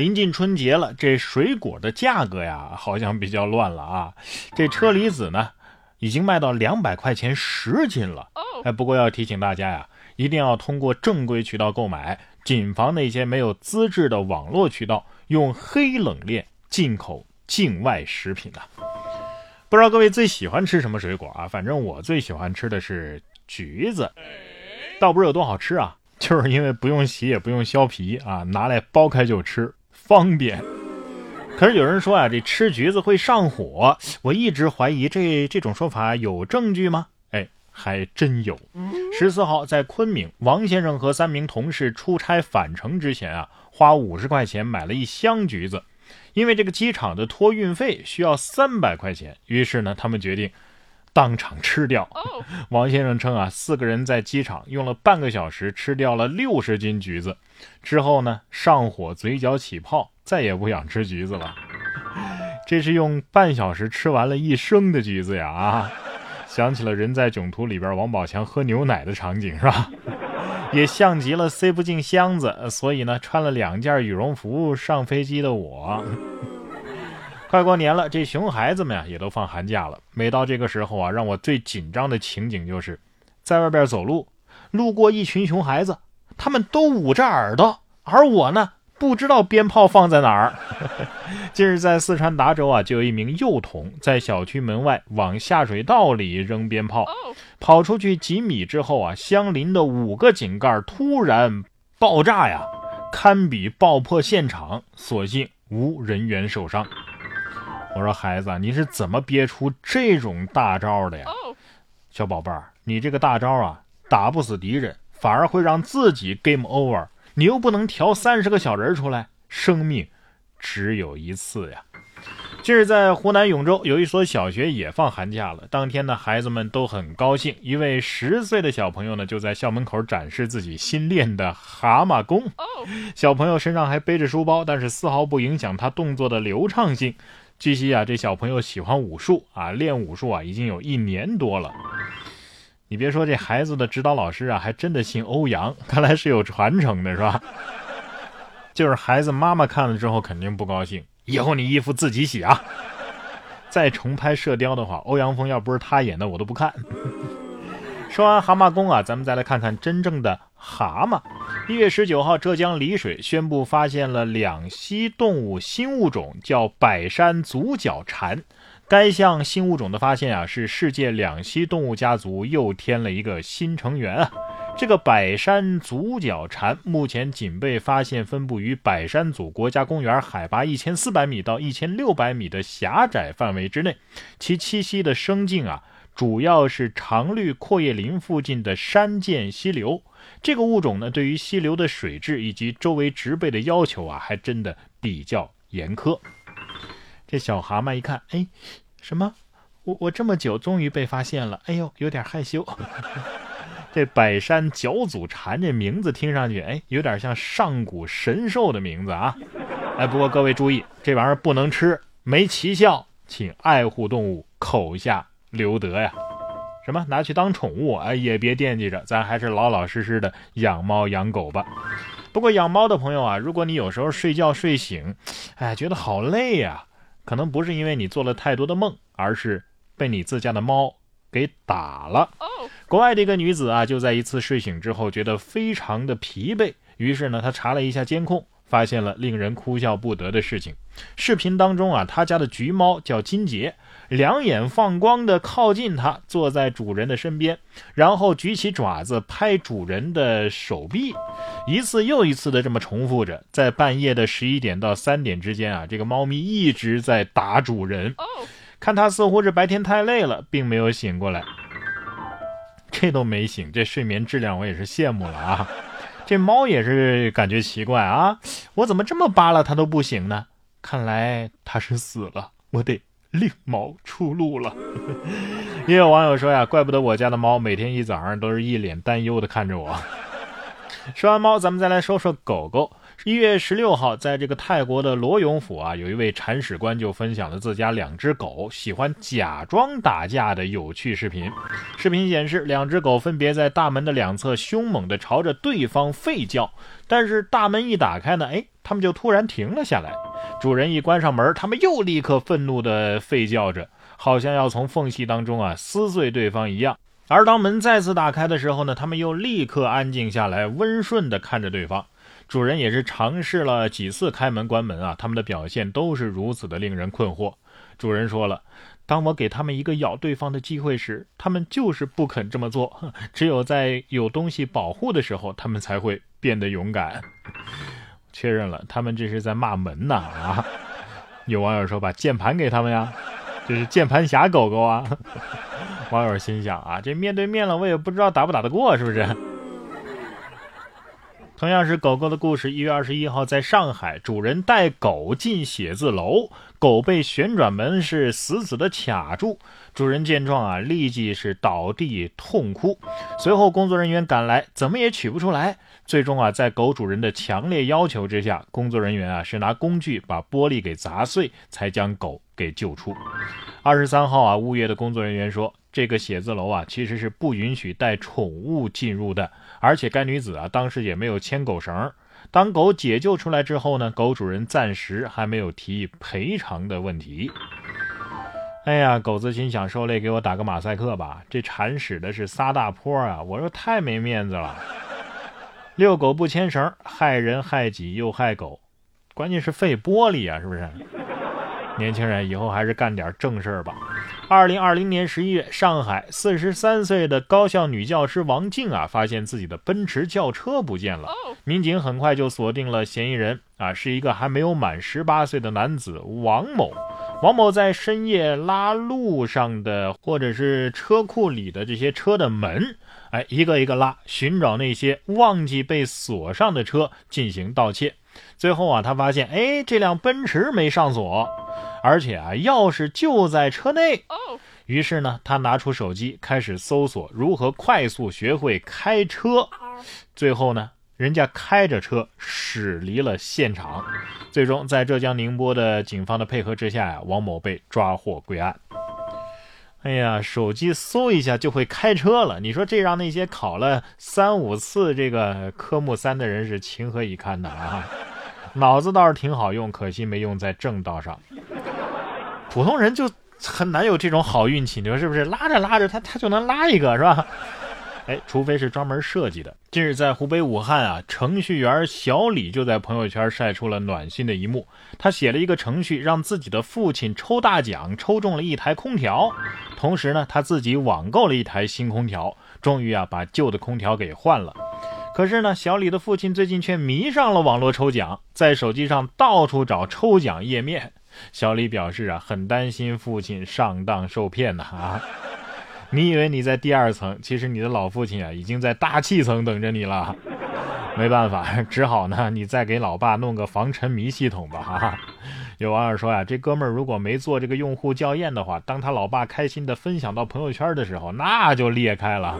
临近春节了，这水果的价格呀，好像比较乱了啊。这车厘子呢，已经卖到两百块钱十斤了。哎，不过要提醒大家呀，一定要通过正规渠道购买，谨防那些没有资质的网络渠道用黑冷链进口境外食品呢。不知道各位最喜欢吃什么水果啊？反正我最喜欢吃的是橘子，倒不是有多好吃啊，就是因为不用洗也不用削皮啊，拿来剥开就吃，方便。可是有人说啊，这吃橘子会上火，我一直怀疑这这种说法有证据吗？哎，还真有。十四号在昆明，王先生和三名同事出差返程之前啊，花五十块钱买了一箱橘子。因为这个机场的托运费需要三百块钱，于是呢，他们决定当场吃掉。王先生称啊，四个人在机场用了半个小时吃掉了六十斤橘子，之后呢，上火，嘴角起泡，再也不想吃橘子了。这是用半小时吃完了一升的橘子呀！啊，想起了《人在囧途》里边王宝强喝牛奶的场景，是吧？也像极了塞不进箱子，所以呢，穿了两件羽绒服上飞机的我。快过年了，这熊孩子们呀也都放寒假了。每到这个时候啊，让我最紧张的情景就是在外边走路，路过一群熊孩子，他们都捂着耳朵，而我呢。不知道鞭炮放在哪儿。近日在四川达州啊，就有一名幼童在小区门外往下水道里扔鞭炮，跑出去几米之后啊，相邻的五个井盖突然爆炸呀，堪比爆破现场，所幸无人员受伤。我说孩子，你是怎么憋出这种大招的呀？小宝贝儿，你这个大招啊，打不死敌人，反而会让自己 game over。你又不能调三十个小人出来，生命只有一次呀！近日在湖南永州有一所小学也放寒假了，当天呢，孩子们都很高兴。一位十岁的小朋友呢，就在校门口展示自己新练的蛤蟆功。小朋友身上还背着书包，但是丝毫不影响他动作的流畅性。据悉啊，这小朋友喜欢武术啊，练武术啊已经有一年多了。你别说，这孩子的指导老师啊，还真的姓欧阳，看来是有传承的，是吧？就是孩子妈妈看了之后肯定不高兴，以后你衣服自己洗啊！再重拍《射雕》的话，欧阳锋要不是他演的，我都不看。说完蛤蟆功啊，咱们再来看看真正的蛤蟆。一月十九号，浙江丽水宣布发现了两栖动物新物种，叫百山足角蝉。该项新物种的发现啊，是世界两栖动物家族又添了一个新成员啊。这个百山足角蝉目前仅被发现分布于百山祖国家公园海拔一千四百米到一千六百米的狭窄范围之内，其栖息的生境啊，主要是常绿阔叶林附近的山涧溪流。这个物种呢，对于溪流的水质以及周围植被的要求啊，还真的比较严苛。这小蛤蟆一看，哎，什么？我我这么久终于被发现了，哎呦，有点害羞。这百山脚足蝉这名字听上去，哎，有点像上古神兽的名字啊。哎，不过各位注意，这玩意儿不能吃，没奇效，请爱护动物，口下留德呀。什么？拿去当宠物？哎，也别惦记着，咱还是老老实实的养猫养狗吧。不过养猫的朋友啊，如果你有时候睡觉睡醒，哎，觉得好累呀。可能不是因为你做了太多的梦，而是被你自家的猫给打了。国外的一个女子啊，就在一次睡醒之后，觉得非常的疲惫，于是呢，她查了一下监控，发现了令人哭笑不得的事情。视频当中啊，他家的橘猫叫金杰。两眼放光的靠近它，坐在主人的身边，然后举起爪子拍主人的手臂，一次又一次的这么重复着。在半夜的十一点到三点之间啊，这个猫咪一直在打主人。看它似乎是白天太累了，并没有醒过来。这都没醒，这睡眠质量我也是羡慕了啊。这猫也是感觉奇怪啊，我怎么这么扒拉它都不醒呢？看来它是死了，我得。另谋出路了。也有网友说呀，怪不得我家的猫每天一早上都是一脸担忧的看着我。说完猫，咱们再来说说狗狗。一月十六号，在这个泰国的罗永府啊，有一位铲屎官就分享了自家两只狗喜欢假装打架的有趣视频。视频显示，两只狗分别在大门的两侧凶猛地朝着对方吠叫，但是大门一打开呢，哎。它们就突然停了下来。主人一关上门，它们又立刻愤怒地吠叫着，好像要从缝隙当中啊撕碎对方一样。而当门再次打开的时候呢，他们又立刻安静下来，温顺地看着对方。主人也是尝试了几次开门关门啊，他们的表现都是如此的令人困惑。主人说了，当我给他们一个咬对方的机会时，他们就是不肯这么做。只有在有东西保护的时候，他们才会变得勇敢。确认了，他们这是在骂门呐啊！有网友说把键盘给他们呀，这是键盘侠狗狗啊。网友心想啊，这面对面了，我也不知道打不打得过，是不是？同样是狗狗的故事。一月二十一号，在上海，主人带狗进写字楼，狗被旋转门是死死的卡住。主人见状啊，立即是倒地痛哭。随后工作人员赶来，怎么也取不出来。最终啊，在狗主人的强烈要求之下，工作人员啊是拿工具把玻璃给砸碎，才将狗给救出。二十三号啊，物业的工作人员说，这个写字楼啊其实是不允许带宠物进入的。而且该女子啊，当时也没有牵狗绳。当狗解救出来之后呢，狗主人暂时还没有提赔偿的问题。哎呀，狗子心想受累，给我打个马赛克吧。这铲屎的是撒大坡啊！我说太没面子了。遛狗不牵绳，害人害己又害狗，关键是废玻璃啊，是不是？年轻人以后还是干点正事儿吧。二零二零年十一月，上海四十三岁的高校女教师王静啊，发现自己的奔驰轿车不见了。民警很快就锁定了嫌疑人啊，是一个还没有满十八岁的男子王某。王某在深夜拉路上的或者是车库里的这些车的门，哎，一个一个拉，寻找那些忘记被锁上的车进行盗窃。最后啊，他发现，哎，这辆奔驰没上锁。而且啊，钥匙就在车内。于是呢，他拿出手机开始搜索如何快速学会开车。最后呢，人家开着车驶离了现场。最终，在浙江宁波的警方的配合之下呀，王某被抓获归案。哎呀，手机搜一下就会开车了，你说这让那些考了三五次这个科目三的人是情何以堪的啊？脑子倒是挺好用，可惜没用在正道上。普通人就很难有这种好运气，你说是不是？拉着拉着，他他就能拉一个，是吧？哎，除非是专门设计的。近日在湖北武汉啊，程序员小李就在朋友圈晒出了暖心的一幕。他写了一个程序，让自己的父亲抽大奖，抽中了一台空调。同时呢，他自己网购了一台新空调，终于啊把旧的空调给换了。可是呢，小李的父亲最近却迷上了网络抽奖，在手机上到处找抽奖页面。小李表示啊，很担心父亲上当受骗呐啊！你以为你在第二层，其实你的老父亲啊已经在大气层等着你了。没办法，只好呢，你再给老爸弄个防沉迷系统吧哈。有网友说呀，这哥们儿如果没做这个用户校验的话，当他老爸开心的分享到朋友圈的时候，那就裂开了。